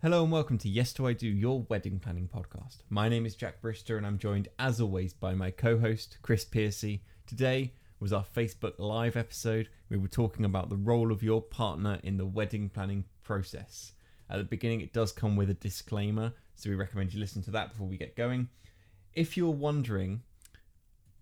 Hello and welcome to Yes to I Do, your wedding planning podcast. My name is Jack Brister and I'm joined as always by my co-host Chris Piercy. Today was our Facebook Live episode. We were talking about the role of your partner in the wedding planning process. At the beginning it does come with a disclaimer, so we recommend you listen to that before we get going. If you're wondering,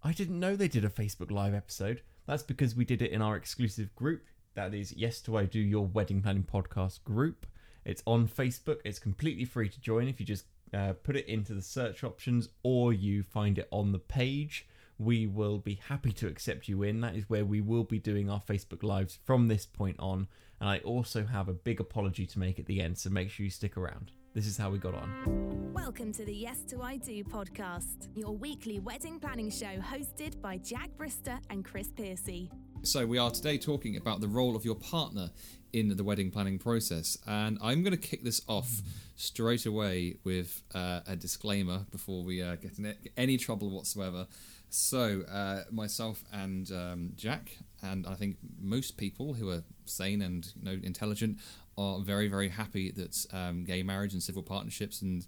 I didn't know they did a Facebook Live episode. That's because we did it in our exclusive group. That is Yes to I Do, your wedding planning podcast group. It's on Facebook. It's completely free to join if you just uh, put it into the search options or you find it on the page. We will be happy to accept you in. That is where we will be doing our Facebook Lives from this point on. And I also have a big apology to make at the end, so make sure you stick around. This is how we got on. Welcome to the Yes to I Do podcast, your weekly wedding planning show hosted by Jack Brister and Chris Piercy. So, we are today talking about the role of your partner in the wedding planning process. And I'm going to kick this off straight away with uh, a disclaimer before we uh, get in any trouble whatsoever. So, uh, myself and um, Jack, and I think most people who are sane and you know intelligent, are very, very happy that um, gay marriage and civil partnerships and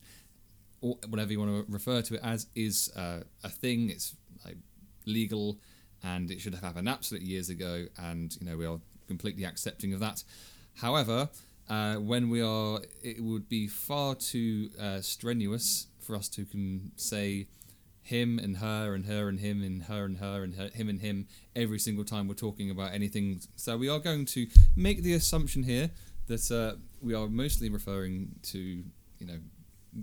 whatever you want to refer to it as is uh, a thing. It's like, legal and it should have happened absolutely years ago. And you know we are completely accepting of that. However, uh, when we are, it would be far too uh, strenuous for us to can say him and her and her and him and her and her and her, him and him every single time we're talking about anything. So we are going to make the assumption here that uh, we are mostly referring to you know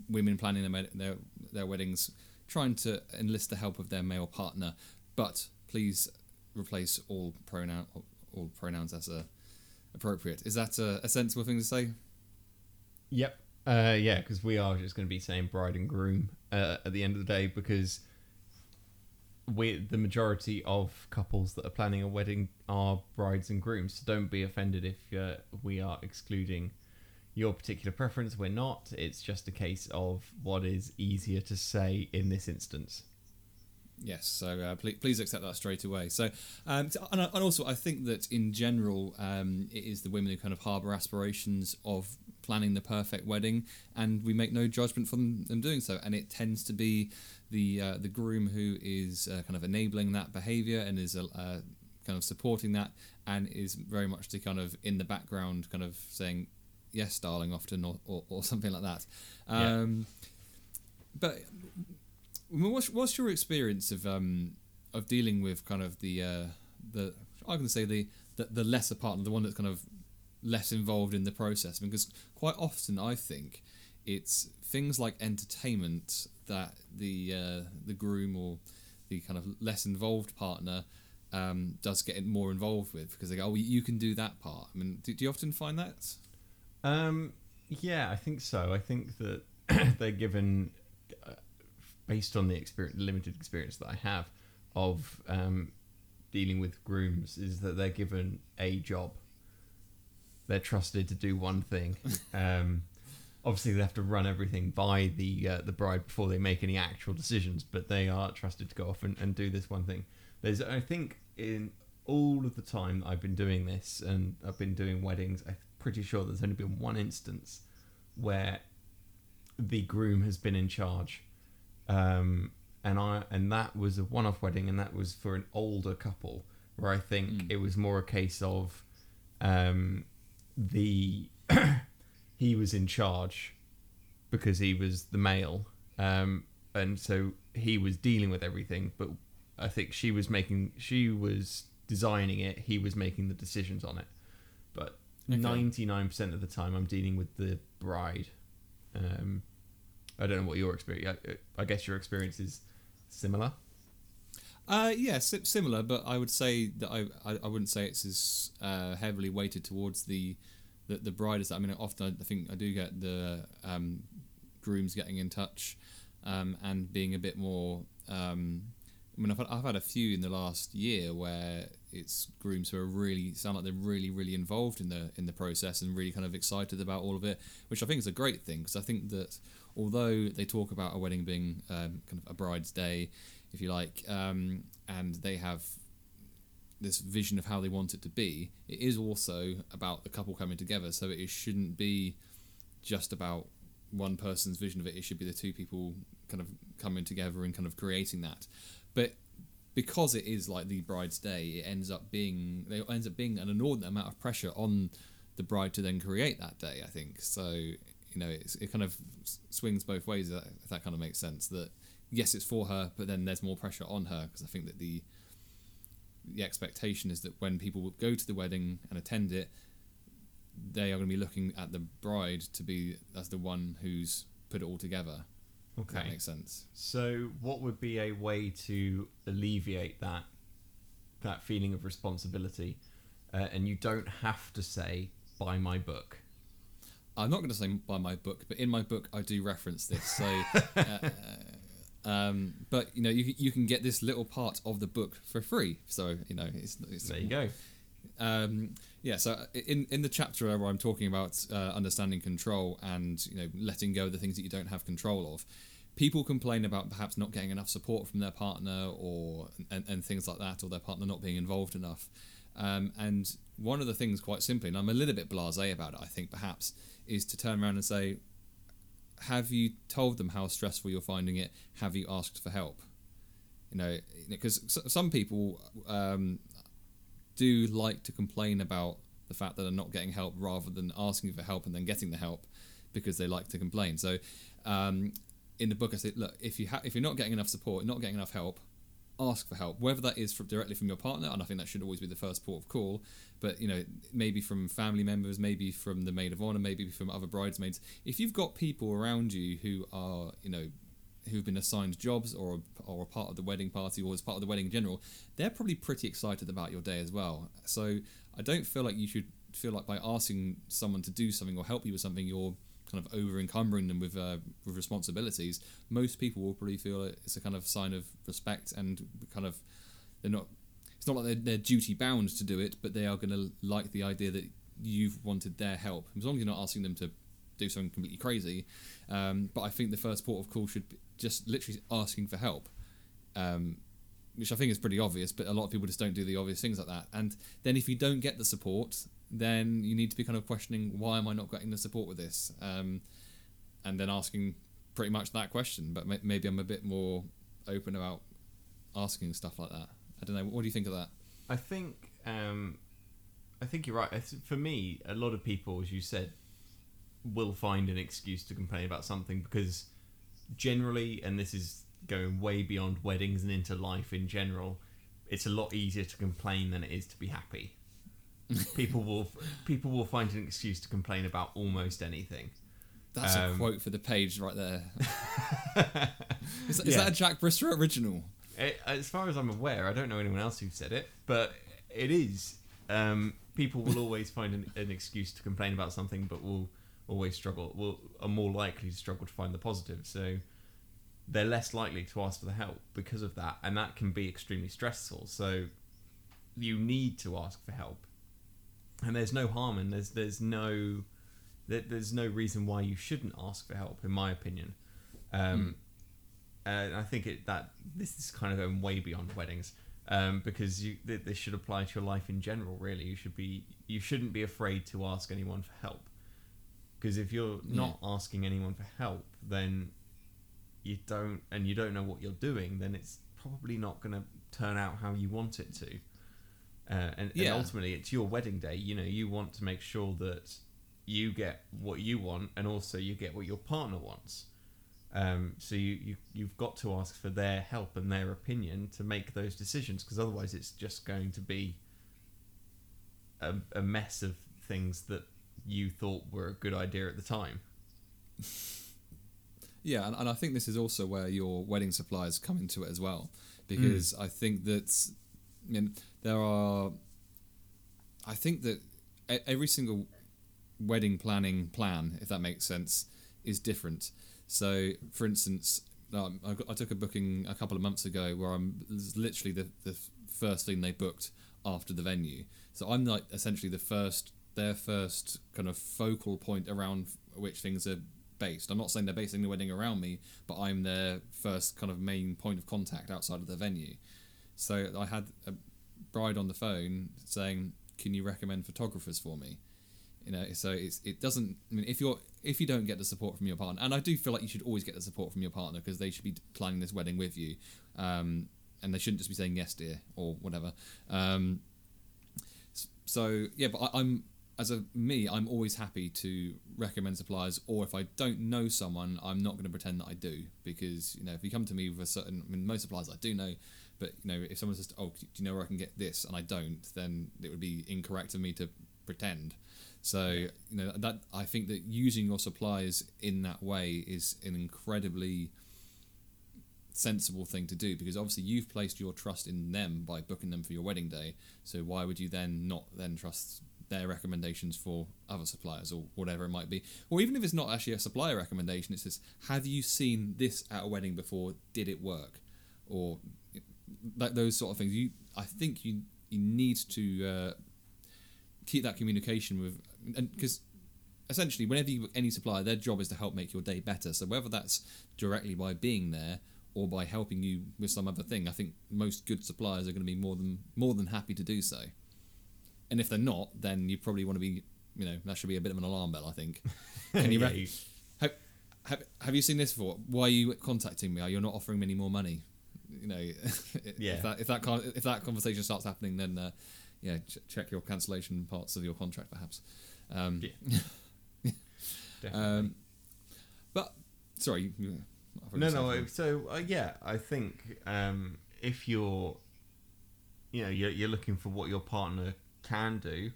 women planning their, their their weddings, trying to enlist the help of their male partner, but please replace all pronoun all pronouns as uh, appropriate. Is that a, a sensible thing to say? Yep. Uh, yeah, because we are just going to be saying bride and groom uh, at the end of the day because we the majority of couples that are planning a wedding are brides and grooms. So don't be offended if uh, we are excluding your particular preference. We're not. It's just a case of what is easier to say in this instance. Yes, so uh, please, please accept that straight away. So, um, and, and also, I think that in general, um, it is the women who kind of harbour aspirations of planning the perfect wedding, and we make no judgment from them doing so. And it tends to be the uh, the groom who is uh, kind of enabling that behaviour and is uh, kind of supporting that, and is very much the kind of in the background, kind of saying yes, darling, often or, or, or something like that. Um, yeah. But what's, what's your experience of um, of dealing with kind of the uh, the I can say the, the the lesser partner, the one that's kind of less involved in the process? Because quite often I think it's things like entertainment that the uh, the groom or the kind of less involved partner um, does get more involved with because they go, oh, you can do that part. I mean, do, do you often find that? Um, yeah, I think so. I think that they're given based on the experience, limited experience that I have of um, dealing with grooms, is that they're given a job. They're trusted to do one thing. Um, obviously, they have to run everything by the uh, the bride before they make any actual decisions, but they are trusted to go off and, and do this one thing. There's, I think, in all of the time I've been doing this, and I've been doing weddings, I'm pretty sure there's only been one instance where the groom has been in charge um, and I and that was a one-off wedding, and that was for an older couple, where I think mm. it was more a case of um, the he was in charge because he was the male, um, and so he was dealing with everything. But I think she was making she was designing it, he was making the decisions on it. But ninety nine percent of the time, I'm dealing with the bride. Um, I don't know what your experience. I guess your experience is similar. Uh, yeah, similar, but I would say that I, I, I wouldn't say it's as uh, heavily weighted towards the, the the bride as that. I mean, often I think I do get the um, grooms getting in touch um, and being a bit more. Um, I mean, I've had, I've had a few in the last year where it's grooms who are really sound like they're really, really involved in the in the process and really kind of excited about all of it, which I think is a great thing because I think that although they talk about a wedding being um, kind of a bride's day, if you like, um, and they have this vision of how they want it to be, it is also about the couple coming together. So it shouldn't be just about one person's vision of it. It should be the two people kind of coming together and kind of creating that. But because it is like the bride's day, it ends up being it ends up being an inordinate amount of pressure on the bride to then create that day. I think so. You know, it kind of swings both ways. If that kind of makes sense. That yes, it's for her, but then there's more pressure on her because I think that the the expectation is that when people go to the wedding and attend it, they are going to be looking at the bride to be as the one who's put it all together. If that Okay. makes sense. So, what would be a way to alleviate that that feeling of responsibility? Uh, and you don't have to say "buy my book." I'm not going to say "buy my book, but in my book I do reference this. So, uh, um, but you know, you you can get this little part of the book for free. So you know, it's, it's There you go. Um, yeah, so in in the chapter where I'm talking about uh, understanding control and you know letting go of the things that you don't have control of, people complain about perhaps not getting enough support from their partner or and, and things like that, or their partner not being involved enough. Um, and one of the things, quite simply, and I'm a little bit blasé about it, I think perhaps, is to turn around and say, "Have you told them how stressful you're finding it? Have you asked for help?" You know, because some people um, do like to complain about the fact that they're not getting help rather than asking for help and then getting the help because they like to complain. So um, in the book, I said, look, if you ha- if you're not getting enough support, not getting enough help, ask for help. Whether that is from, directly from your partner, and I think that should always be the first port of call. But you know, maybe from family members, maybe from the maid of honor, maybe from other bridesmaids. If you've got people around you who are, you know, who've been assigned jobs or or a part of the wedding party or as part of the wedding in general, they're probably pretty excited about your day as well. So I don't feel like you should feel like by asking someone to do something or help you with something, you're kind of over encumbering them with uh, with responsibilities. Most people will probably feel it's a kind of sign of respect and kind of they're not. It's not like they're, they're duty bound to do it, but they are going to like the idea that you've wanted their help. As long as you're not asking them to do something completely crazy. Um, but I think the first port of call should be just literally asking for help, um, which I think is pretty obvious. But a lot of people just don't do the obvious things like that. And then if you don't get the support, then you need to be kind of questioning why am I not getting the support with this, um, and then asking pretty much that question. But maybe I'm a bit more open about asking stuff like that. I don't know. What do you think of that? I think um, I think you're right. For me, a lot of people, as you said, will find an excuse to complain about something because generally, and this is going way beyond weddings and into life in general, it's a lot easier to complain than it is to be happy. people will people will find an excuse to complain about almost anything. That's a Um, quote for the page right there. is, is Yeah. that a Jack Brister original? It, as far as I'm aware, I don't know anyone else who said it, but it is. Um, people will always find an, an excuse to complain about something, but will always struggle. Will are more likely to struggle to find the positive. So they're less likely to ask for the help because of that, and that can be extremely stressful. So you need to ask for help, and there's no harm and there's there's no there, there's no reason why you shouldn't ask for help, in my opinion. Um, and I think it that this is kind of going way beyond weddings um, because you th- this should apply to your life in general. Really, you should be you shouldn't be afraid to ask anyone for help because if you're not asking anyone for help, then you don't and you don't know what you're doing, then it's probably not going to turn out how you want it to. Uh, and, Yeah. and ultimately, it's your wedding day. You know, you want to make sure that you get what you want, and also you get what your partner wants. Um, so you, you you've got to ask for their help and their opinion to make those decisions, because otherwise it's just going to be a, a mess of things that you thought were a good idea at the time. Yeah, and, and I think this is also where your wedding suppliers come into it as well, because I think that I mean there are. I think that every single wedding planning plan, if that makes sense, is different. So, for instance, um, I, got, I took a booking a couple of months ago where I'm literally the the first thing they booked after the venue. So I'm like essentially the first their first kind of focal point around which things are based. I'm not saying they're basing the wedding around me, but I'm their first kind of main point of contact outside of the venue. So I had a bride on the phone saying, "Can you recommend photographers for me?" You know, so it's it doesn't. I mean, if you're if you don't get the support from your partner, and I do feel like you should always get the support from your partner because they should be planning this wedding with you, um, and they shouldn't just be saying yes, dear, or whatever. Um, so yeah, but I, I'm as a me, I'm always happy to recommend suppliers, or if I don't know someone, I'm not going to pretend that I do because you know if you come to me with a certain, I mean most suppliers I do know, but you know if someone says, oh, do you know where I can get this, and I don't, then it would be incorrect of me to pretend. So you know that I think that using your suppliers in that way is an incredibly sensible thing to do because obviously you've placed your trust in them by booking them for your wedding day. So why would you then not then trust their recommendations for other suppliers or whatever it might be? Or even if it's not actually a supplier recommendation, it's just have you seen this at a wedding before? Did it work? Or like those sort of things. You, I think you you need to uh, keep that communication with, because essentially whenever you book any supplier, their job is to help make your day better. So whether that's directly by being there or by helping you with some other thing, I think most good suppliers are going to be more than more than happy to do so. And if they're not, then you probably want to be, you know, that should be a bit of an alarm bell. I think. Can you? Yeah, you- have, have, have you seen this before? Why are you contacting me? Are you not offering me any more money? You know, Yeah. if that if that con- if that conversation starts happening, then uh, yeah, ch- check your cancellation parts of your contract, perhaps. Um, Yeah. Definitely. um, but sorry, you, I thought you no, no. something. So uh, yeah, I think um, if you're, you know, you're, you're looking for what your partner can do,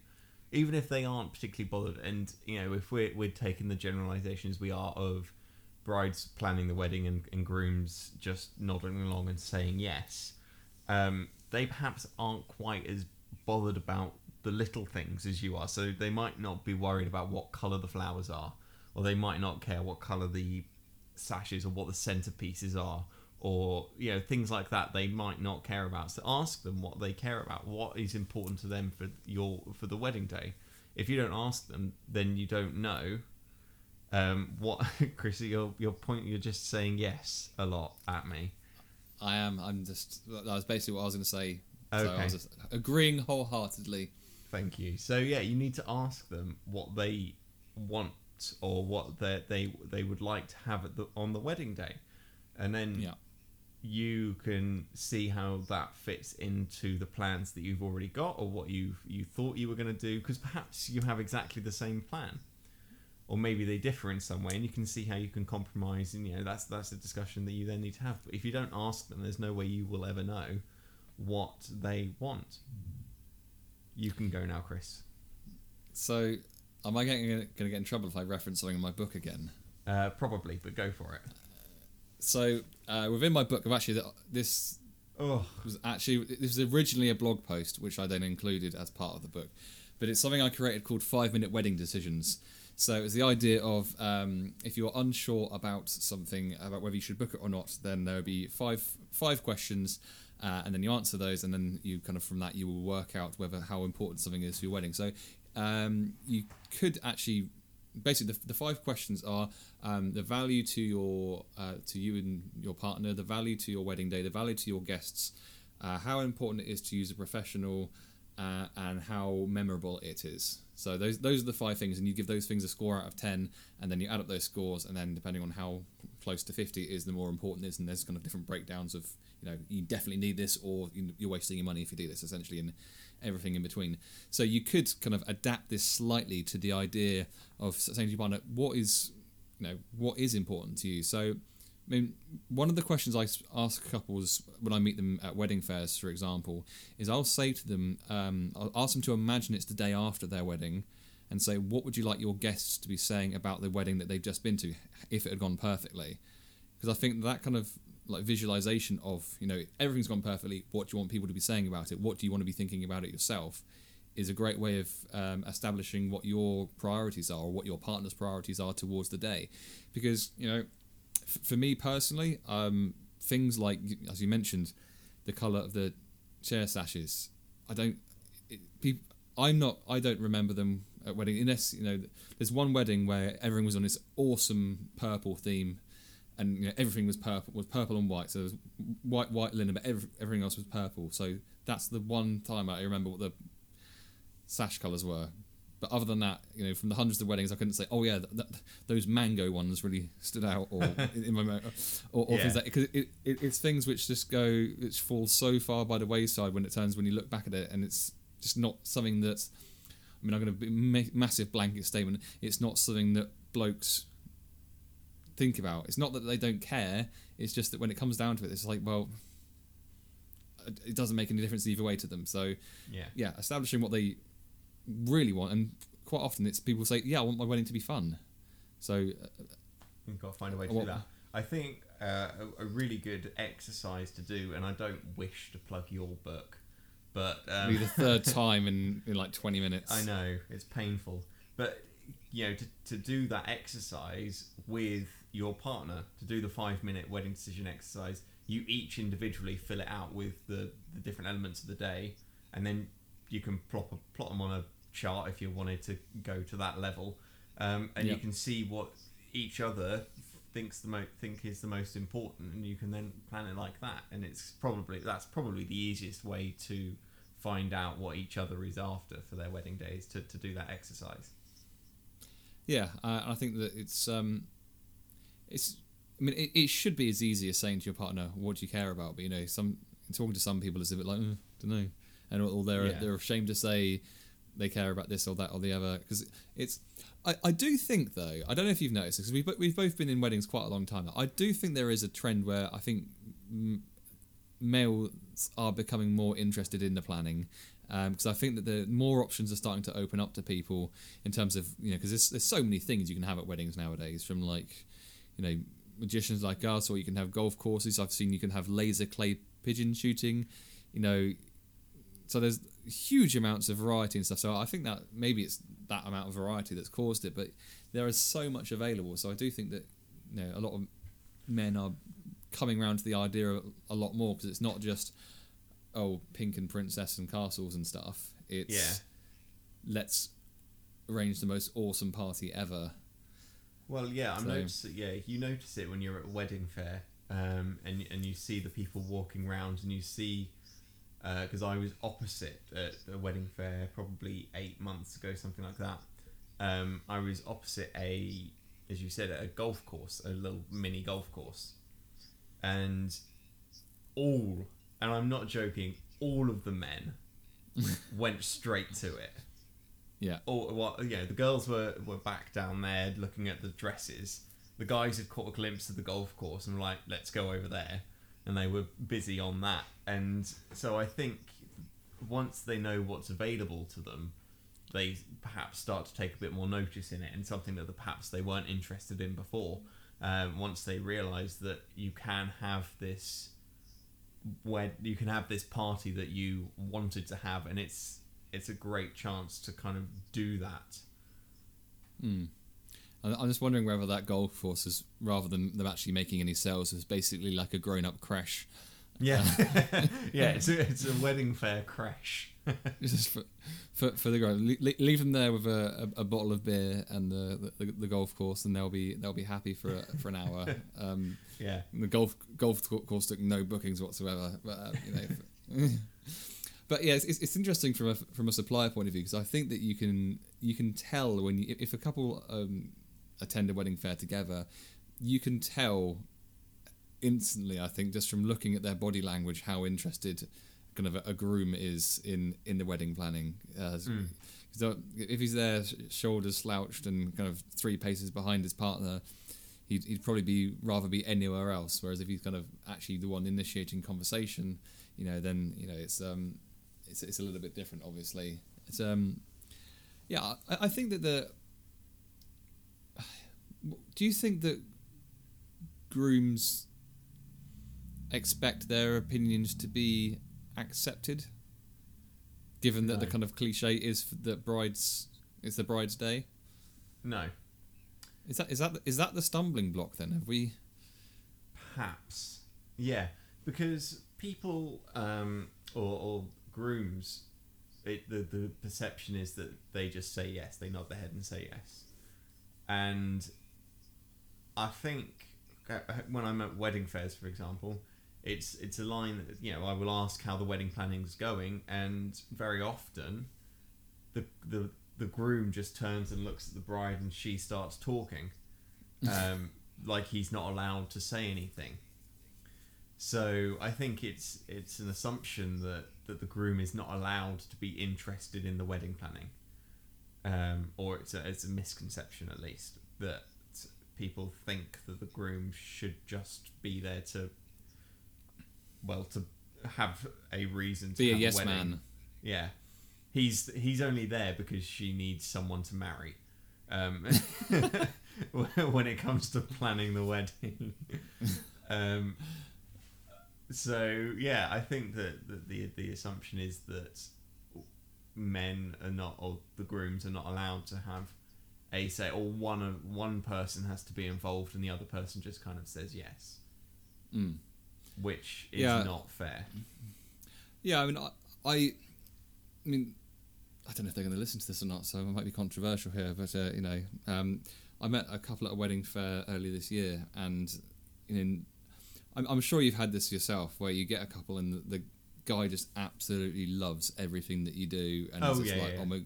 even if they aren't particularly bothered, and you know, if we're we're taking the generalizations we are of brides planning the wedding and, and grooms just nodding along and saying yes, um, they perhaps aren't quite as bothered about the little things as you are. So they might not be worried about what color the flowers are, or they might not care what color the sashes or what the centerpieces are, or you know things like that. They might not care about. So ask them what they care about. What is important to them for your for the wedding day. If you don't ask them, then you don't know. Um, what, Chris? Your your point. You're just saying yes a lot at me. I am. I'm just. That was basically what I was going to say. So I Okay. was just agreeing wholeheartedly. Thank you. So yeah, you need to ask them what they want or what they they they would like to have at the, on the wedding day, and then Yeah. You can see how that fits into the plans that you've already got or what you you thought you were going to do. Because perhaps you have exactly the same plan, or maybe they differ in some way, and you can see how you can compromise. And you know that's that's a discussion that you then need to have. But if you don't ask them, there's no way you will ever know what they want. You can go now, Chris. So, am I getting going to get in trouble if I reference something in my book again? Uh, probably, but go for it. So, uh, within my book, I've actually this Oh, was actually this was originally a blog post which I then included as part of the book, but it's something I created called Five Minute Wedding Decisions. So it's the idea of um, if you're unsure about something about whether you should book it or not, then there will be five five questions, uh, and then you answer those, and then you kind of from that you will work out whether how important something is for your wedding. So um, you could actually basically the, the five questions are um, the value to your uh, to you and your partner, the value to your wedding day, the value to your guests, uh, how important it is to use a professional, uh, and how memorable it is. So those those are the five things, and you give those things a score out of ten, and then you add up those scores, and then depending on how close to fifty is, the more important it is, and there's kind of different breakdowns of you know you definitely need this, or you- you're wasting your money if you do this, essentially, and everything in between. So you could kind of adapt this slightly to the idea of saying to your partner, what is you know what is important to you. So I mean, one of the questions I ask couples when I meet them at wedding fairs, for example, is I'll say to them, um, I'll ask them to imagine it's the day after their wedding, and say, what would you like your guests to be saying about the wedding that they've just been to, if it had gone perfectly? Because I think that kind of like visualization of you know everything's gone perfectly. What do you want people to be saying about it? What do you want to be thinking about it yourself? Is a great way of um, establishing what your priorities are or what your partner's priorities are towards the day, because you know f- for me personally, um, things like as you mentioned, the color of the chair sashes. I don't. It, peop I'm not. I don't remember them at wedding unless you know. There's one wedding where everyone was on this awesome purple theme, and you know, everything was purple was purple and white. So there was white white linen, but every, everything else was purple. So that's the one time I remember what the sash colors were. but other than that, you know, from the hundreds of weddings, I couldn't say, oh yeah, th- th- those mango ones really stood out, or in in my mo- or, or Yeah. things like because it, it, it's things which just go, which fall so far by the wayside when it turns when you look back at it, and it's just not something that's. I mean, I'm going to be ma- massive blanket statement. It's not something that blokes think about. It's not that they don't care. It's just that when it comes down to it, it's like, well, it- doesn't make any difference either way to them. So Yeah. yeah, establishing what they really want, and quite often it's people say, "Yeah, I want my wedding to be fun." So uh, You've got to find a way to do that. I think uh, a, a really good exercise to do, and I don't wish to plug your book, but um, be the third time in, in like twenty minutes. I know it's painful, but you know to, to do that exercise with your partner, to do the five minute wedding decision exercise, you each individually fill it out with the, the different elements of the day, and then you can plot plot them on a chart if you wanted to go to that level, um, and you can see what each other thinks the mo- think is the most important, and you can then plan it like that. And it's probably that's probably the easiest way to find out what each other is after for their wedding days to, to do that exercise. Yeah, uh, I think that it's um, it's. I mean, it, it should be as easy as saying to your partner, "What do you care about?" But you know, some talking to some people is a bit like, mm, "don't know," and or they're Yeah. they're ashamed to say they care about this or that or the other because it's. I, I do think though I don't know if you've noticed because we've we've both been in weddings quite a long time now. I do think there is a trend where I think m- males are becoming more interested in the planning um, because I think that the more options are starting to open up to people in terms of you know because there's, there's so many things you can have at weddings nowadays from like you know magicians like us or you can have golf courses. I've seen you can have laser clay pigeon shooting you know. So there's huge amounts of variety and stuff. So I think that maybe it's that amount of variety that's caused it but there is so much available. So I do think that you know a lot of men are coming around to the idea a, a lot more because it's not just oh pink and princess and castles and stuff. It's Yeah. let's arrange the most awesome party ever Well, yeah, I'm So- noticing. Yeah, you notice it when you're at a wedding fair, um, and and you see the people walking around, and you see, because I was opposite at a wedding fair probably eight months ago, something like that. Um, I was opposite a, as you said, a golf course, a little mini golf course, and all, and I'm not joking, all of the men went straight to it yeah or well, yeah, the girls were, were back down there looking at the dresses. The guys had caught a glimpse of the golf course and were like, let's go over there. And they were busy on that. And so I think once they know what's available to them, they perhaps start to take a bit more notice in it and something that perhaps they weren't interested in before. Um, once they realise that you can have this where you can have this party that you wanted to have and it's it's a great chance to kind of do that. Hmm. I- I'm just wondering whether that golf course is rather than them actually making any sales is basically like a grown-up crash yeah. Yeah it's a, it's a wedding fair crash just for for, for the grown Le- leave them there with a, a, a bottle of beer and the, the the golf course and they'll be they'll be happy for a, for an hour. Um, yeah. the golf golf course took no bookings whatsoever but uh, you know but yeah it's, it's interesting from a from a supplier point of view because I think that you can you can tell when you, if a couple um, attend a wedding fair together you can tell instantly I think just from looking at their body language how interested kind of a, a groom is in in the wedding planning uh, so if he's there shoulders slouched and kind of three paces behind his partner he'd, he'd probably be rather be anywhere else. Whereas if he's kind of actually the one initiating conversation, you know, then you know it's um it's it's a little bit different. Obviously, it's um yeah. I, I think that the do you think that grooms expect their opinions to be accepted, given that the kind of cliche is that brides it's the bride's day? no Is that is that is that the stumbling block then? Have we? perhaps yeah because people um or, or grooms it, the, the perception is that they just say yes they nod their head and say yes. And i think uh, when i'm at wedding fairs for example it's it's a line that you know i will ask how the wedding planning's going and very often the the the groom just turns and looks at the bride and she starts talking. Um, like he's not allowed to say anything so i think it's it's an assumption that that the groom is not allowed to be interested in the wedding planning um, or it's a, it's a misconception at least that people think that the groom should just be there to well to have a reason to Be a yes wedding. man. Yeah, he's he's only there because she needs someone to marry. Um, when it comes to planning the wedding, um, so yeah, I think that, that the the assumption is that men are not, or the grooms are not allowed to have a say, or one of one person has to be involved and the other person just kind of says yes, Mm. which is Yeah. not fair. Yeah, I mean, I, I, I mean, I don't know if they're going to listen to this or not, so I might be controversial here, but uh, you know, um, I met a couple at a wedding fair earlier this year, and in, I'm, I'm sure you've had this yourself, where you get a couple and the, the guy just absolutely loves everything that you do, and Oh, it's yeah, like, yeah. oh my,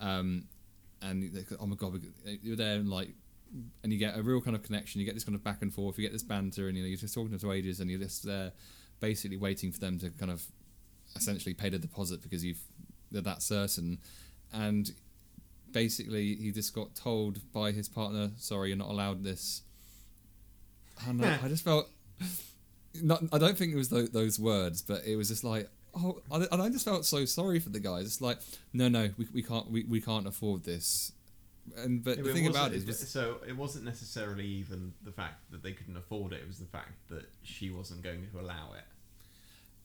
um, and they oh my god, you're there and like. And you get a real kind of connection. You get this kind of back and forth. You get this banter, and you know you're just talking to ages, and you're just there, basically waiting for them to kind of essentially pay the deposit because you've they're that certain and basically he just got told by his partner sorry you're not allowed this I, I just felt not I don't think it was those, those words but it was just like oh and I- and I just felt so sorry for the guys. It's like no no we, we can't we, we can't afford this. And but Yeah, the but thing it about it is so it wasn't necessarily even the fact that they couldn't afford it; it was the fact that she wasn't going to allow it.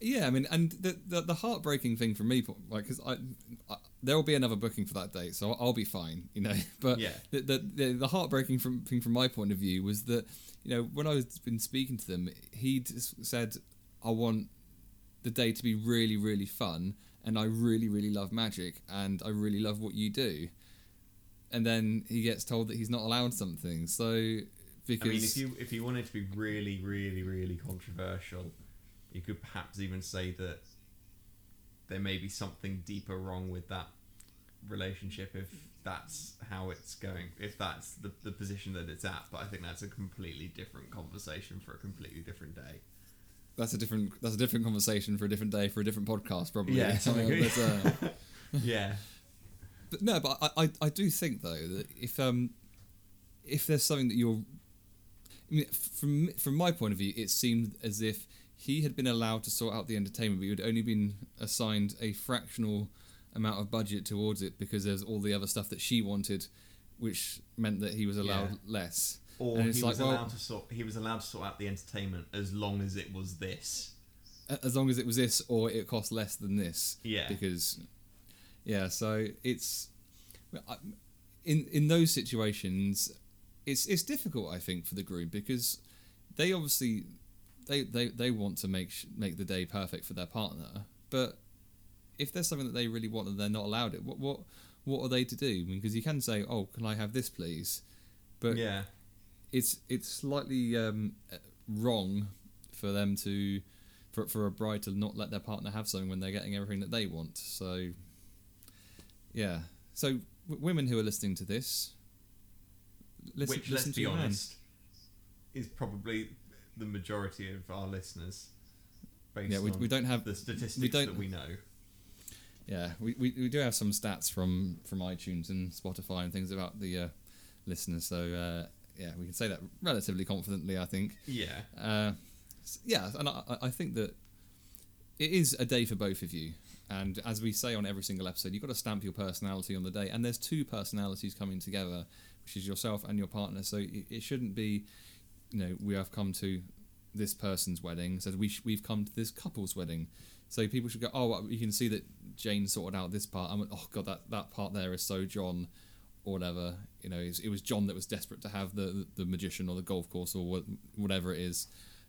Yeah, I mean, and the the, the heartbreaking thing for me, like, because I, I there will be another booking for that date, so I'll, I'll be fine, you know. But Yeah. the, the the the heartbreaking from thing from my point of view was that you know when I was been speaking to them, he just said, "I want the day to be really really fun, and I really really love magic, and I really love what you do." And then he gets told that he's not allowed something, so because I mean, if you if you wanted to be really, really, really controversial, you could perhaps even say that there may be something deeper wrong with that relationship if that's how it's going, if that's the, the position that it's at. But I think that's a completely different conversation for a completely different day. that's a different that's a different conversation for a different day for a different podcast probably. Yeah, uh, yeah. but no, but I, I I do think though that if um if there's something that you're I mean, from from my point of view, it seemed as if he had been allowed to sort out the entertainment, but he had only been assigned a fractional amount of budget towards it because there's all the other stuff that she wanted, which meant that he was allowed Yeah. less. Or And he it's was like, well- allowed to sort. He was allowed to sort out the entertainment as long as it was this. As long as it was this or it cost less than this. Yeah. Because, yeah, so it's in in those situations, it's it's difficult I think for the groom because they obviously they they, they want to make sh- make the day perfect for their partner, but if there's something that they really want and they're not allowed it, what what what are they to do? Because you can say, "Oh, can I have this, please?" But yeah. it's it's slightly um, wrong for them to for for a bride to not let their partner have something when they're getting everything that they want. So yeah, so w- women who are listening to this, listen, Which, listen let's be your man. honest, is probably the majority of our listeners. Based Yeah, we, on we don't have the statistics we don't- that we know. yeah we, we, we do have some stats from from iTunes and Spotify and things about the uh, listeners. So uh, yeah, we can say that relatively confidently. I think. Yeah, Uh, yeah, and I, I- I think that it is a day for both of you. And as we say on every single episode, you've got to stamp your personality on the day. And there's two personalities coming together, which is yourself and your partner. So it, it shouldn't be, you know, we have come to this person's wedding. So we sh- we've come to this couple's wedding. So people should go, oh, well, you can see that Jane sorted out this part. I went, oh, God, that, that part there is so John or whatever. You know, it was, John that was desperate to have the, the magician or the golf course or what, whatever it is.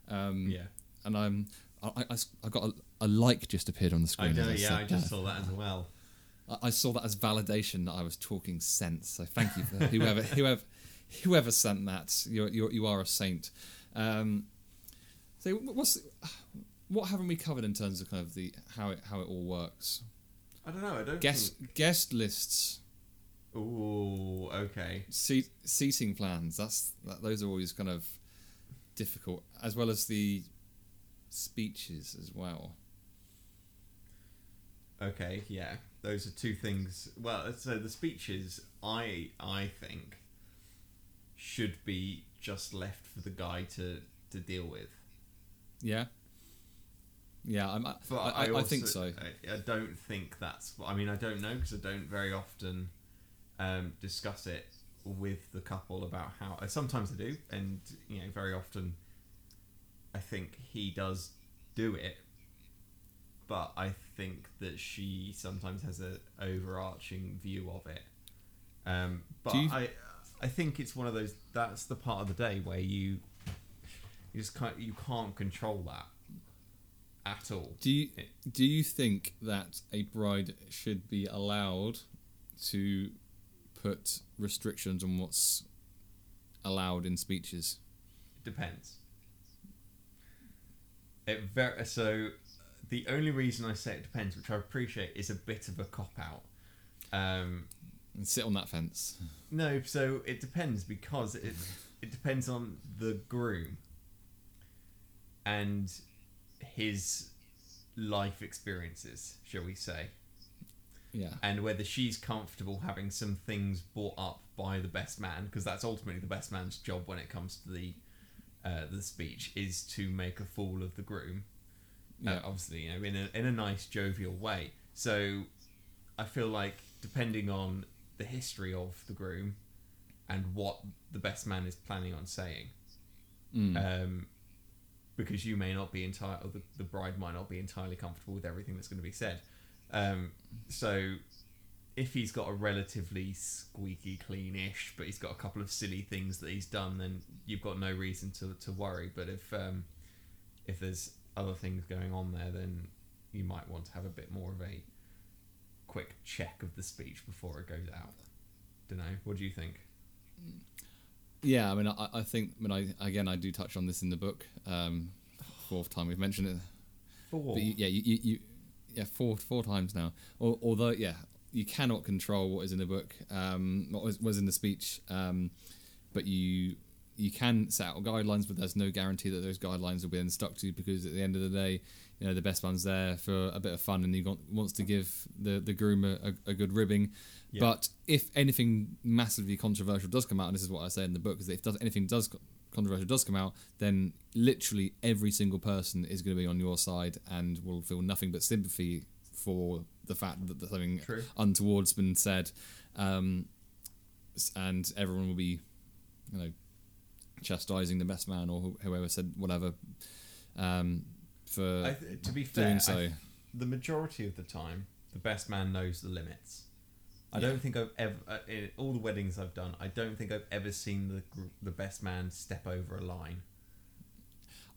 Um, yeah. and I'm I, I, I got a, a like just appeared on the screen. I know. as Yeah, I just that. saw that as well. I, I saw that as validation that I was talking sense. So thank you for whoever whoever whoever sent that. You're, you're you are a saint. Um, so what's what haven't we covered in terms of kind of the how it how it all works? I don't know. I don't Guest think guest lists. Oh, okay. Seat, seating plans. That's that, those are always kind of difficult, as well as the speeches as well. Okay, yeah. Those are two things. Well, so the speeches, I I think, should be just left for the guy to to deal with. Yeah. Yeah, I'm, I, But I, I, I, think so. I, I don't think that's. I mean, I don't know because I don't very often um, discuss it with the couple about how. Sometimes I do, and you know, very often, I think he does do it. But I think that she sometimes has an overarching view of it. Um, but you- I, I think it's one of those. That's the part of the day where you, you just can't. You can't control that at all. Do you do you think that a bride should be allowed to put restrictions on what's allowed in speeches? It Depends. It ver- so the only reason I say it depends, which I appreciate, is a bit of a cop out. Um, And sit on that fence. no, so it depends because it it depends on the groom and his life experiences, shall we say, Yeah. and whether she's comfortable having some things brought up by the best man, because that's ultimately the best man's job when it comes to the uh, the speech is to make a fool of the groom. Uh, Yeah. obviously, you know, in a in a nice jovial way. So, I feel like depending on the history of the groom and what the best man is planning on saying, Mm. um, because you may not be entitled, the, the bride might not be entirely comfortable with everything that's going to be said. Um, so, if he's got a relatively squeaky clean-ish, but he's got a couple of silly things that he's done, then you've got no reason to, to worry. But if um, if there's other things going on there, then you might want to have a bit more of a quick check of the speech before it goes out. Don't know. What do you think? Yeah, I mean, I, I think, I mean, I, again, I do touch on this in the book. Um, fourth time we've mentioned it. Four. But you, yeah, you, you, you, yeah, four, four times now. Al- Although, yeah, you cannot control what is in the book, um, what was, was in the speech, um, but you you can set out guidelines, but there's no guarantee that those guidelines will be then stuck to because at the end of the day, you know, the best man's there for a bit of fun and he wants to give the, the groom a, a, good ribbing. Yeah. But if anything massively controversial does come out, and this is what I say in the book, is that if does, anything does controversial does come out, then literally every single person is going to be on your side and will feel nothing but sympathy for the fact that something True. untoward's been said, um, and everyone will be, you know, chastising the best man or whoever said whatever um, for I th- to be fair, doing so. th- the majority of the time, the best man knows the limits. I Yeah. don't think I've ever, uh, in all the weddings I've done, I don't think I've ever seen the gr- the best man step over a line.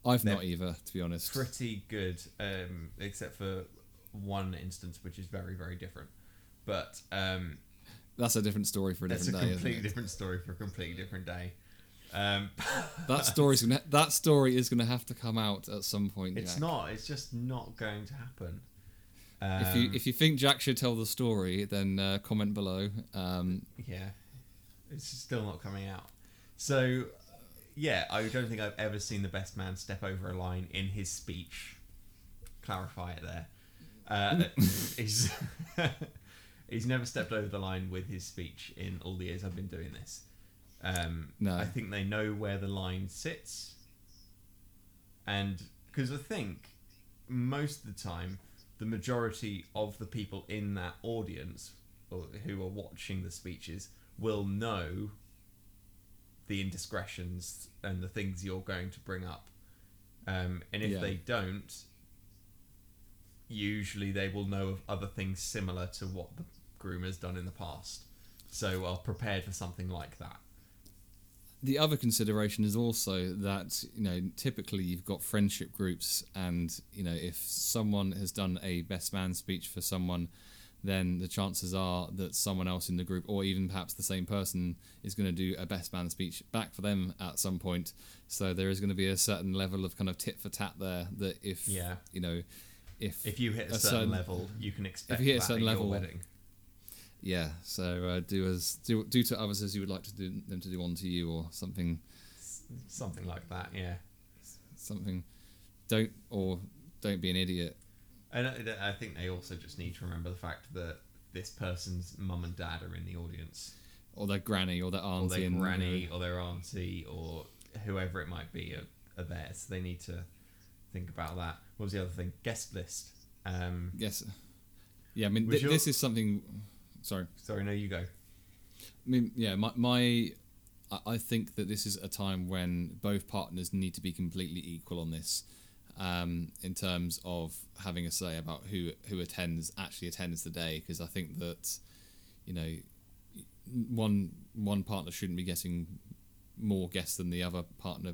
I've they're not either, to be honest. Pretty good, um, except for one instance, which is very very different. But um, That's a different story for a that's a different day. completely Isn't it? different story for a completely different day. Um, That story's gonna that story is gonna have to come out at some point. it's Jack. not. It's just not going to happen. If you Um, if you think Jack should tell the story, then uh, comment below. Um, Yeah, it's still not coming out. So, yeah, I don't think I've ever seen the best man step over a line in his speech. Clarify it there. Uh, he's he's never stepped over the line with his speech in all the years I've been doing this. Um, No. I think they know where the line sits, and because I think most of the time, the majority of the people in that audience or who are watching the speeches will know the indiscretions and the things you're going to bring up. Um, and if Yeah. they don't, usually they will know of other things similar to what the groomer's done in the past. So are prepared for something like that. The other consideration is also that you know typically you've got friendship groups, and you know if someone has done a best man speech for someone, then the chances are that someone else in the group, or even perhaps the same person, is going to do a best man speech back for them at some point. So there is going to be a certain level of kind of tit for tat there. That if Yeah. you know, if If you hit a, A certain, certain- level, you can expect if you hit a certain level- wedding. Yeah. So uh, do as do do to others as you would like to do them to do unto you, or something Something like that, yeah. something. Don't or don't be an idiot. And I, I think they also just need to remember the fact that this person's mum and dad are in the audience, Or their granny or their auntie, or their and granny, or their auntie, or whoever it might be, are, are there. So they need to think about that. What was the other thing? Guest list. Um, Yes. Yeah, I mean, th- your- this is something. Sorry. sorry, no, you go. I mean, yeah, my, my I- think that this is a time when both partners need to be completely equal on this, um, in terms of having a say about who who attends actually attends the day. Because I think that, you know, one one partner shouldn't be getting more guests than the other partner.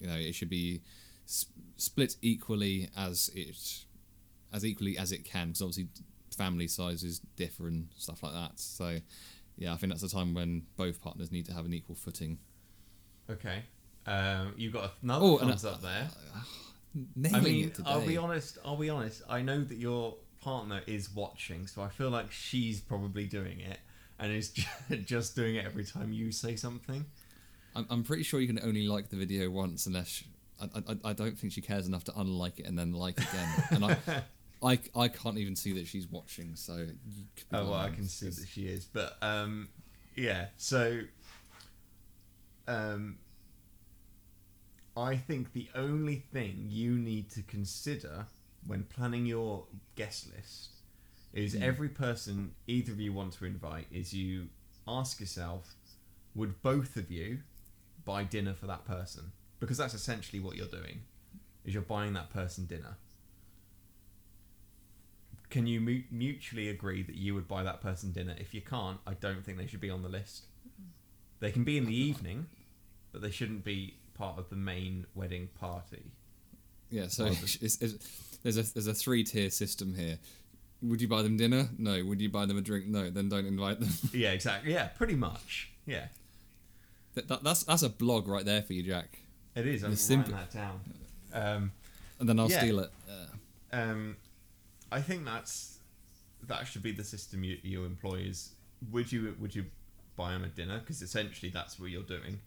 You know, it should be s- split equally as it as equally as it can. Because obviously, family sizes differ and stuff like that. So, yeah, I think that's a time when both partners need to have an equal footing. Okay. Um, you got another Oh, and thumbs up there. Nailing I mean. I'll be honest. I'll be honest. I know that your partner is watching, so I feel like she's probably doing it and is just doing it every time you say something. I'm, I'm pretty sure you can only like the video once, unless I, I, I don't think she cares enough to unlike it and then like again. and I, I, I can't even see that she's watching. So, you could be Oh well, I can see that she is, but um, yeah. So, um, I think the only thing you need to consider when planning your guest list is Hmm. every person either of you want to invite. Is you ask yourself, would both of you buy dinner for that person? Because that's essentially what you're doing. Is you're buying that person dinner can you mu- mutually agree that you would buy that person dinner? If you can't, I don't think they should be on the list. They can be in the evening, but they shouldn't be part of the main wedding party. Yeah, so Well, it's, it's, there's a there's a three tier system here. Would you buy them dinner? No. Would you buy them a drink? No. Then don't invite them. Yeah, exactly. Yeah, pretty much. Yeah, that, that, that's that's a blog right there for you, Jack. it is. I'm writing simple- that down. Um, And then I'll Yeah. steal it. Um, I think that's that should be the system you, you employ. Is would you would you buy them a dinner? Because essentially that's what you're doing.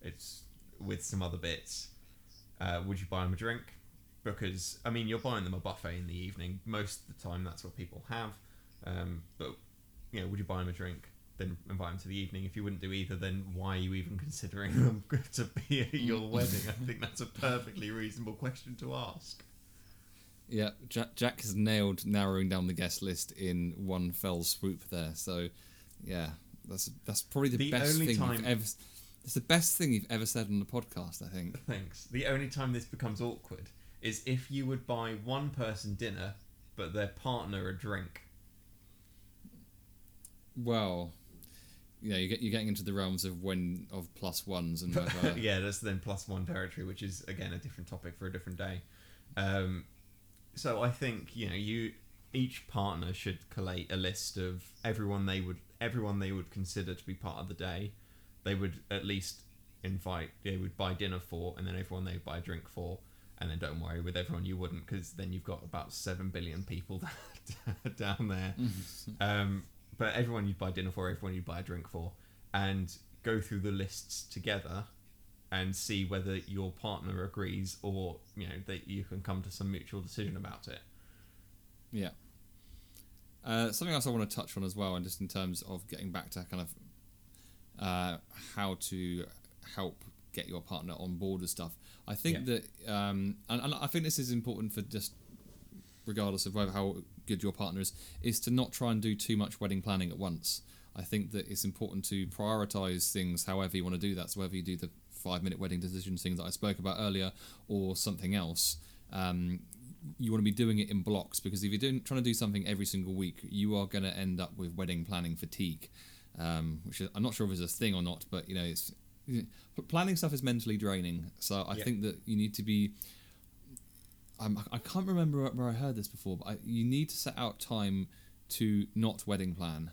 It's with some other bits. Uh, would you buy them a drink? Because I mean, you're buying them a buffet in the evening. Most of the time, that's what people have. Um, but you know, would you buy them a drink? Then invite them to the evening. If you wouldn't do either, then why are you even considering them to be at your wedding? I think that's a perfectly reasonable question to ask. Yeah, Jack, Jack has nailed narrowing down the guest list in one fell swoop there. So, yeah, that's that's probably the, The best thing time- you've ever. It's the best thing you've ever said on the podcast. I think. Thanks. The only time this becomes awkward is if you would buy one person dinner, but their partner a drink. Well, yeah, you get you're getting into the realms of when of plus ones and whether, yeah, that's then plus one territory, which is again a different topic for a different day. Um, so I think you know you each partner should collate a list of everyone they would everyone they would consider to be part of the day. They would at least invite. They would buy dinner for, and then everyone they would buy a drink for. And then don't worry with everyone you wouldn't, because then you've got about seven billion people down there. Um, but everyone you'd buy dinner for, everyone you'd buy a drink for, and go through the lists together and see whether your partner agrees or you know that you can come to some mutual decision about it. Yeah. Uh, something else I want to touch on as well, and just in terms of getting back to kind of uh, how to help get your partner on board with stuff. I think that, um, and, and I think this is important for just regardless of whether how good your partner is, is to not try and do too much wedding planning at once. I think that it's important to prioritize things however you want to do that. So whether you do the five minute wedding decisions things that I spoke about earlier or something else, um, you want to be doing it in blocks because if you're doing, trying to do something every single week, you are going to end up with wedding planning fatigue, um, which is, I'm not sure if it's a thing or not, but you know, it's planning stuff is mentally draining. So I Yeah. think that you need to be. I'm, I can't remember where I heard this before, but I, you need to set out time to not wedding plan.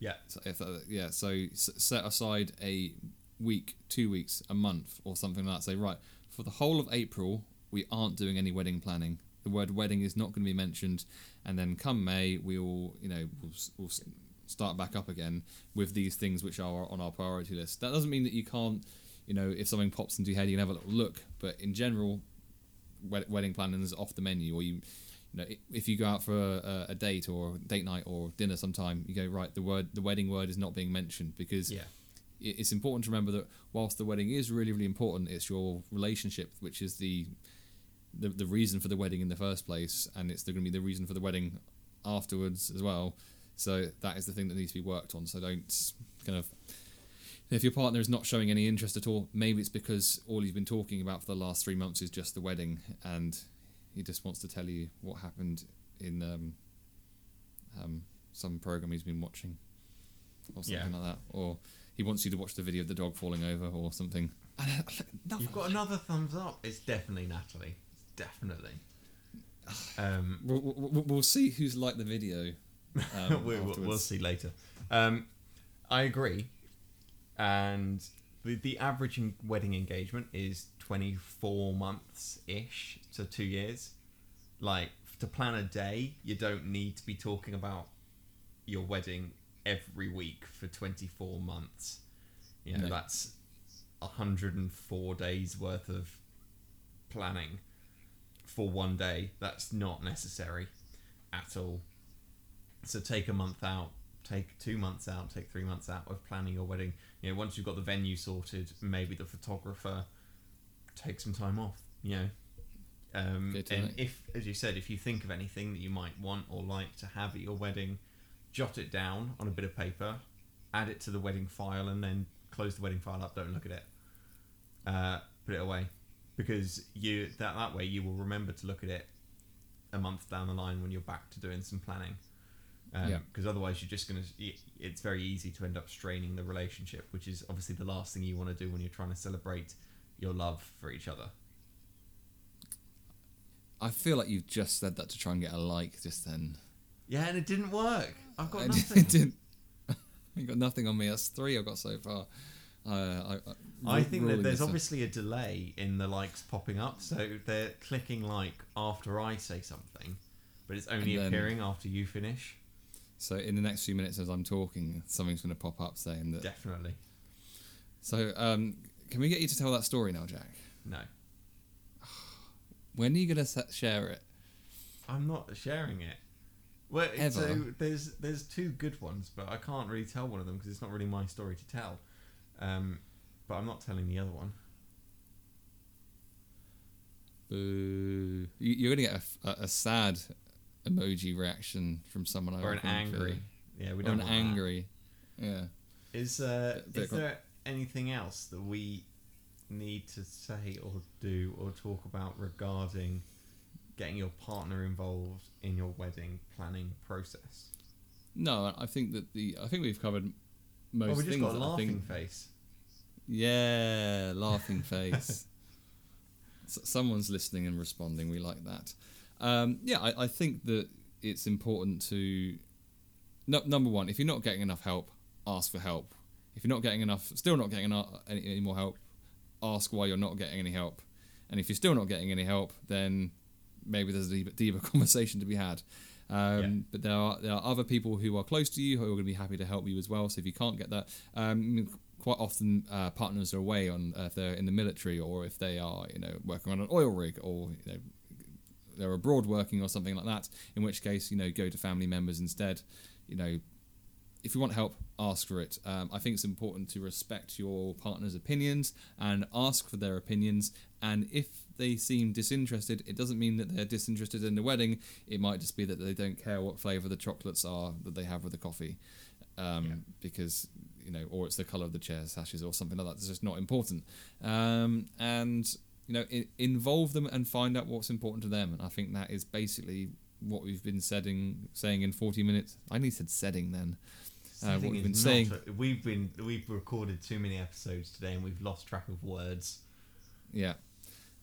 Yeah. So if that, yeah, so s- set aside a week, two weeks, a month, or something like that. Say right for the whole of April, we aren't doing any wedding planning. the word wedding is not going to be mentioned, and then come May we will you know we'll, we'll start back up again with these things which are on our priority list. That doesn't mean that you can't you know if something pops into your head you can have a little look, but in general, wed- wedding planning is off the menu, or you. You know, if you go out for a, a date or date night or dinner sometime, you go right. The word, the wedding word, is not being mentioned because Yeah. It- it's important to remember that whilst the wedding is really really important it's your relationship which is the the, the reason for the wedding in the first place and it's going to be the reason for the wedding afterwards as well. So that is the thing that needs to be worked on. So don't kind of if your partner is not showing any interest at all maybe it's because all he's been talking about for the last three months is just the wedding and he just wants to tell you what happened in um, um, some program he's been watching or something Yeah. like that or he wants you to watch the video of the dog falling over or something. You've got another thumbs up. It's definitely Natalie. It's definitely. Um, We'll, we'll, we'll see who's liked the video. Um, we, will we'll see later. Um, I agree. And the, the average wedding engagement is 24 months ish to two years. Like, to plan a day, you don't need to be talking about your wedding every week for 24 months. You know, No. that's 104 days worth of planning for one day. That's not necessary at all. So take a month out, take two months out, take three months out of planning your wedding. You know, once you've got the venue sorted, maybe the photographer, take some time off. You know, um, and if, as you said, if you think of anything that you might want or like to have at your wedding, jot it down on a bit of paper, add it to the wedding file, and then close the wedding file up. Don't look at it. Uh, put it away, because you that that way you will remember to look at it a month down the line when you're back to doing some planning. Yeah. Because otherwise, you're just gonna. It's very easy to end up straining the relationship, which is obviously the last thing you want to do when you're trying to celebrate your love for each other. I feel like you've just said that to try and get a like just then. Yeah, and it didn't work. I've got I nothing. didn't. you got nothing on me. That's three I've got so far. Uh, I, I, I think that there's obviously a delay in the likes popping up, so they're clicking like after I say something, but it's only And then- appearing after you finish. So in the next few minutes, as I'm talking, something's going to pop up saying that. Definitely. So um, can we get you to tell that story now, Jack? No. When are you going to share it? I'm not sharing it. Well, Ever? so there's there's two good ones, but I can't really tell one of them because it's not really my story to tell. Um, but I'm not telling the other one. Boo! You, you're going to get a, a, a sad emoji reaction from someone. I or an angry. Yeah, we don't an want that. angry. Yeah. Is uh, Bit is there anything else that we need to say or do or talk about regarding getting your partner involved in your wedding planning process? No, I think that the I think we've covered most Well, we just things. got a laughing think, face. Yeah, laughing face. Someone's listening and responding. We like that. Um, yeah, I, I think that it's important to. No, number one, if you're not getting enough help, ask for help. If you're not getting enough, still not getting enough, any, any more help, ask why you're not getting any help. And if you're still not getting any help, then maybe there's a deeper, deeper conversation to be had. Um, Yeah. But there are there are other people who are close to you who are going to be happy to help you as well. So if you can't get that, um, quite often uh, partners are away on uh, if they're in the military or if they are you know working on an oil rig or you know they're abroad working or something like that. In which case, you know, go to family members instead. You know, if you want help, ask for it. Um, I think it's important to respect your partner's opinions and ask for their opinions. And if they seem disinterested, it doesn't mean that they're disinterested in the wedding. It might just be that they don't care what flavour the chocolates are that they have with the coffee, um, Yeah. because you know, or it's the colour of the chair sashes or something like that. It's just not important. Um, and you know, I- involve them and find out what's important to them. And I think that is basically what we've been setting, saying in 40 minutes. I nearly said setting then. Uh, what we've been saying. we've been we've recorded too many episodes today, and we've lost track of words. Yeah.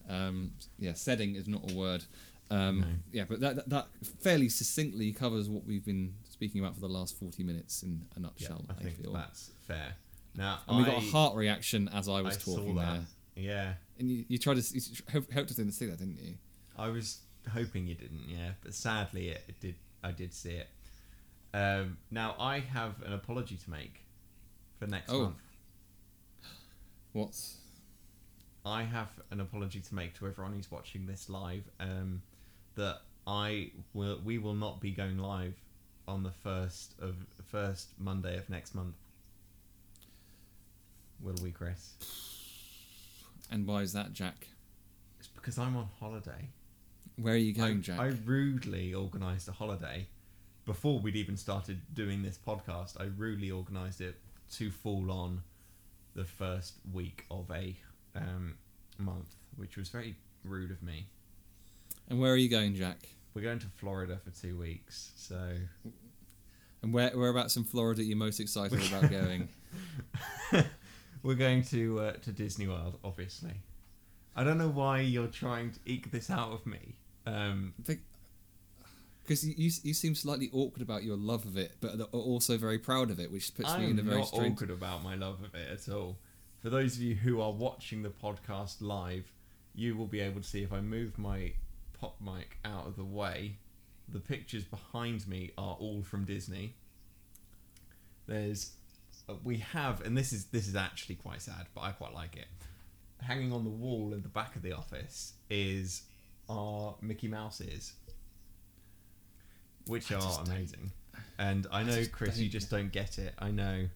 Um, yeah, setting is not a word. Um, No. Yeah, but that, that, that fairly succinctly covers what we've been speaking about for the last 40 minutes in a Yeah, nutshell, I I, think feel. that's fair. Now, and we I, got a heart reaction as I I was saw talking there. Yeah, And you, you tried to you helped us to see that, didn't you? I was hoping you didn't, yeah. But sadly, it, it did. I did see it. Um, now I have an apology to make for next Oh. month. What's I have an apology to make to everyone who's watching this live. Um, that I will. We will not be going live on the first of first Monday of next month. Will we, Chris? and why is that, Jack? It's because I'm on holiday. Where are you I, going, Jack? I rudely organised a holiday before we'd even started doing this podcast. I rudely organised it to fall on the first week of a um, month, which was very rude of me. and where are you going, Jack? We're going to Florida for two weeks, so And where whereabouts in Florida are you most excited about going? we're going to uh, to Disney World. Obviously, I don't know why you're trying to eke this out of me. Um, Because you, you you seem slightly awkward about your love of it, but are also very proud of it, which puts me I'm in a very not strange. awkward about my love of it at all. For those of you who are watching the podcast live, you will be able to see if I move my pop mic out of the way. The pictures behind me are all from Disney. There's, uh, we have, and this is this is actually quite sad, but I quite like it. Hanging on the wall in the back of the office is our Mickey Mouse ears, which I are don't- amazing. And I I know, Chris, you just don't get it. I know.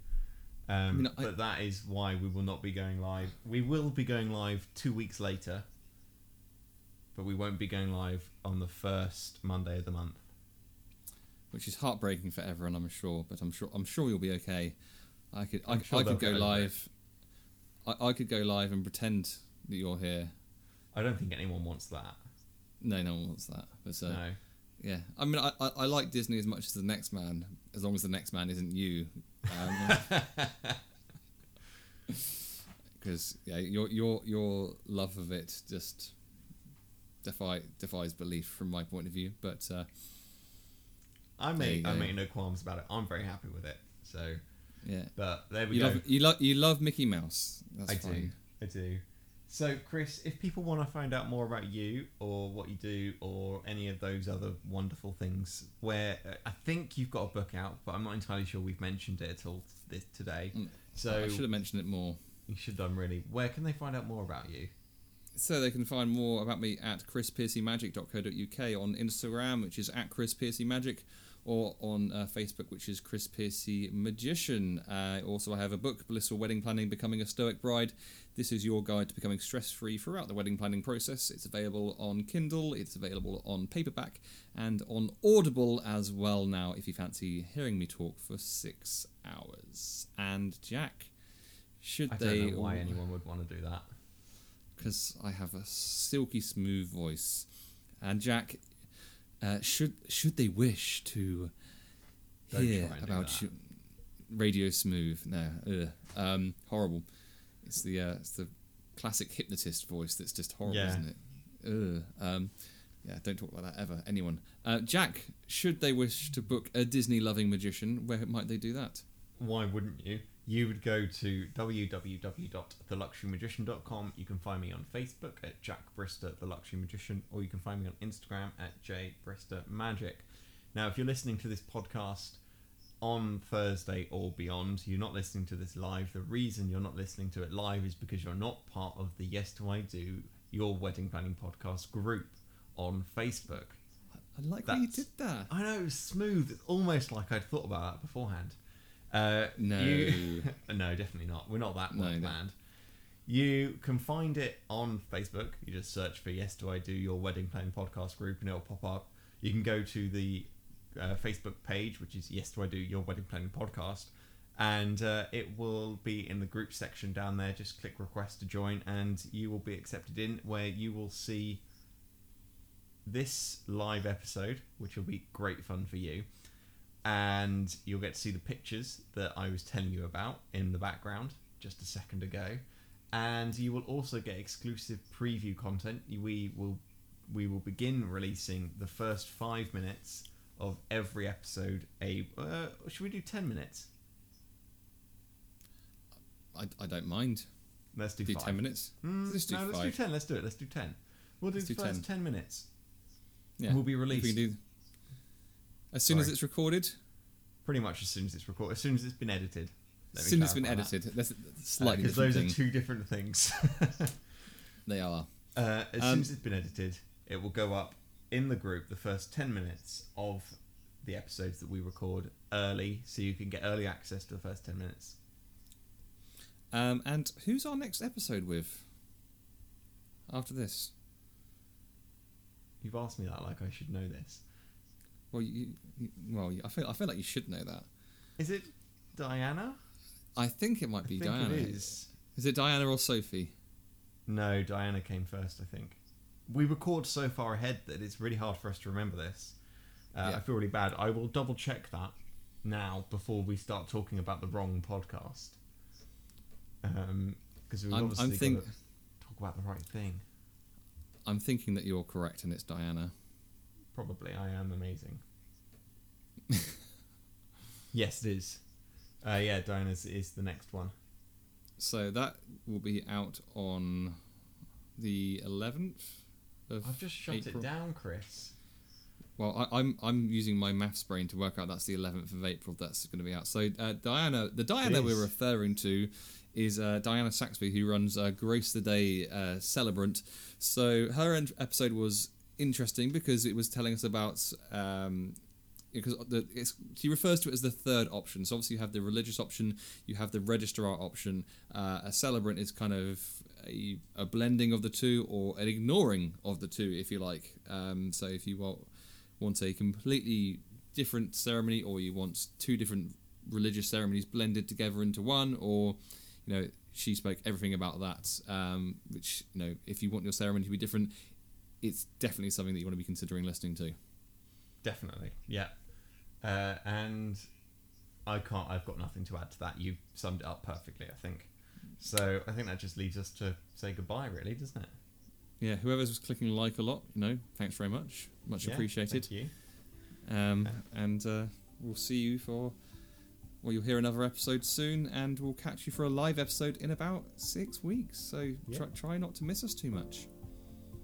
Um, mean, I- but that is why we will not be going live. We will be going live two weeks later, but we won't be going live on the first Monday of the month. which is heartbreaking for everyone, I'm sure. But I'm sure I'm sure you'll be okay. I could I, sure I could go get over it. live. I, I could go live and pretend that you're here. I don't think anyone wants that. No, no one wants that. But uh, no. yeah, I mean, I, I, I like Disney as much as the next man, as long as the next man isn't you. Because yeah, your your your love of it just defy defies belief from my point of view. But uh, I make I make no qualms about it. I'm very happy with it. So, yeah, but there we you go. love you love you love Mickey Mouse. That's I fine. do. I do. So, Chris, if people want to find out more about you or what you do or any of those other wonderful things, where uh, I think you've got a book out, but I'm not entirely sure we've mentioned it at all this, today. Mm, So, I should have mentioned it more. you should have done really. Where can they find out more about you? So they can find more about me at chrispiercymagic.co.uk on Instagram, which is at chrispiercymagic, or on uh, Facebook, which is Chris Piercy Magician. Uh, also, I have a book, Blissful Wedding Planning: Becoming a Stoic Bride. This is your guide to becoming stress-free throughout the wedding planning process. It's available on Kindle, it's available on paperback, and on Audible as well. Now, if you fancy hearing me talk for six hours, and Jack, should I they? don't know why all- anyone would want to do that. because I have a silky smooth voice. And Jack, uh, should should they wish to Don't hear try and do about you, Radio Smooth? No, um, horrible. It's the uh, it's the classic hypnotist voice that's just horrible, Yeah. isn't it? Ugh. Um, yeah, don't talk like that ever. Anyone? Uh, Jack, should they wish to book a Disney loving magician, where might they do that? Why wouldn't you? You would go to www.theluxurymagician.com. You can find me on Facebook at Jack Brister, the Luxury Magician, or you can find me on Instagram at J Brister Magic. Now, if you're listening to this podcast on Thursday or beyond, you're not listening to this live. The reason you're not listening to it live is because you're not part of the Yes to I Do Your Wedding Planning Podcast group on Facebook. I like how you did that. I know it was smooth. It's almost like I'd thought about that beforehand. Uh, No. you- no, definitely not. We're not that No, well no. planned. You can find it on Facebook. You just search for "Yes to I Do your wedding planning podcast group" and it'll pop up. You can go to the uh, Facebook page, which is "Yes to I Do your wedding planning podcast," and uh, it will be in the group section down there. Just click request to join, and you will be accepted in. Where you will see this live episode, which will be great fun for you. And you'll get to see the pictures that I was telling you about in the background just a second ago. And you will also get exclusive preview content. We will we will begin releasing the first five minutes of every episode. A uh, should we do ten minutes? I, I don't mind. Let's do, Do, five. ten minutes. Mm, Let's do no, let's do ten. Let's do it. Let's do ten. We'll do Let's the do first 10. ten minutes. Yeah, we'll be if we released do- as soon as it's recorded. pretty much as soon as it's recorded, as soon as it's been edited. As soon as it's been clarify that. edited. That's slightly because those thing. are two different things. they are. uh, as Um, soon as it's been edited, it will go up in the group the first 10 minutes of the episodes that we record early, so you can get early access to the first 10 minutes. Um, and who's our next episode with? After this, You've asked me that like I should know this. well, you, you, well, I feel I feel like you should know that. Is it Diana? I think it might I be think Diana. it is. Is it Diana or Sophie? No, Diana came first, I think. We record so far ahead that it's really hard for us to remember this. Uh, Yeah. I feel really bad. I will double check that now before we start talking about the wrong podcast. Because we've obviously I'm think- talk about the right thing. I'm thinking that you're correct, and it's Diana. Probably, I am amazing. yes, it is. Uh, yeah, Diana's is the next one. So that will be out on the 11th of I've just shut April. it down, Chris. Well, I, I'm I'm using my maths brain to work out that's the 11th of April. That's going to be out. So uh, Diana, the Diana we're referring to is uh, Diana Saxby, who runs uh, Grace the Day uh, Celebrant. So her en- episode was interesting because it was telling us about. Um, because the, it's, she refers to it as the third option. So obviously you have the religious option, you have the registrar option. Uh, a celebrant is kind of a, a blending of the two or an ignoring of the two, if you like. Um, so if you want want a completely different ceremony or you want two different religious ceremonies blended together into one or you know she spoke everything about that um, which you know if you want your ceremony to be different it's definitely something that you want to be considering listening to Definitely, yeah. Uh, and I can't. I've got nothing to add to that. You summed it up perfectly. I think. So I think that just leaves us to say goodbye, really, doesn't it? yeah whoever's clicking like a lot you know thanks very much much Yeah, appreciated Thank you. um, and uh, we'll see you for well you'll hear another episode soon and we'll catch you for a live episode in about six weeks so try, try not to miss us too much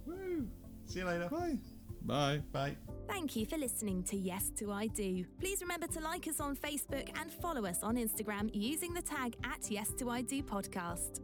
Woo! See you later. bye bye Bye. Thank you for listening to Yes to I Do. Please remember to like us on Facebook and follow us on Instagram using the tag at Yes to I Do podcast.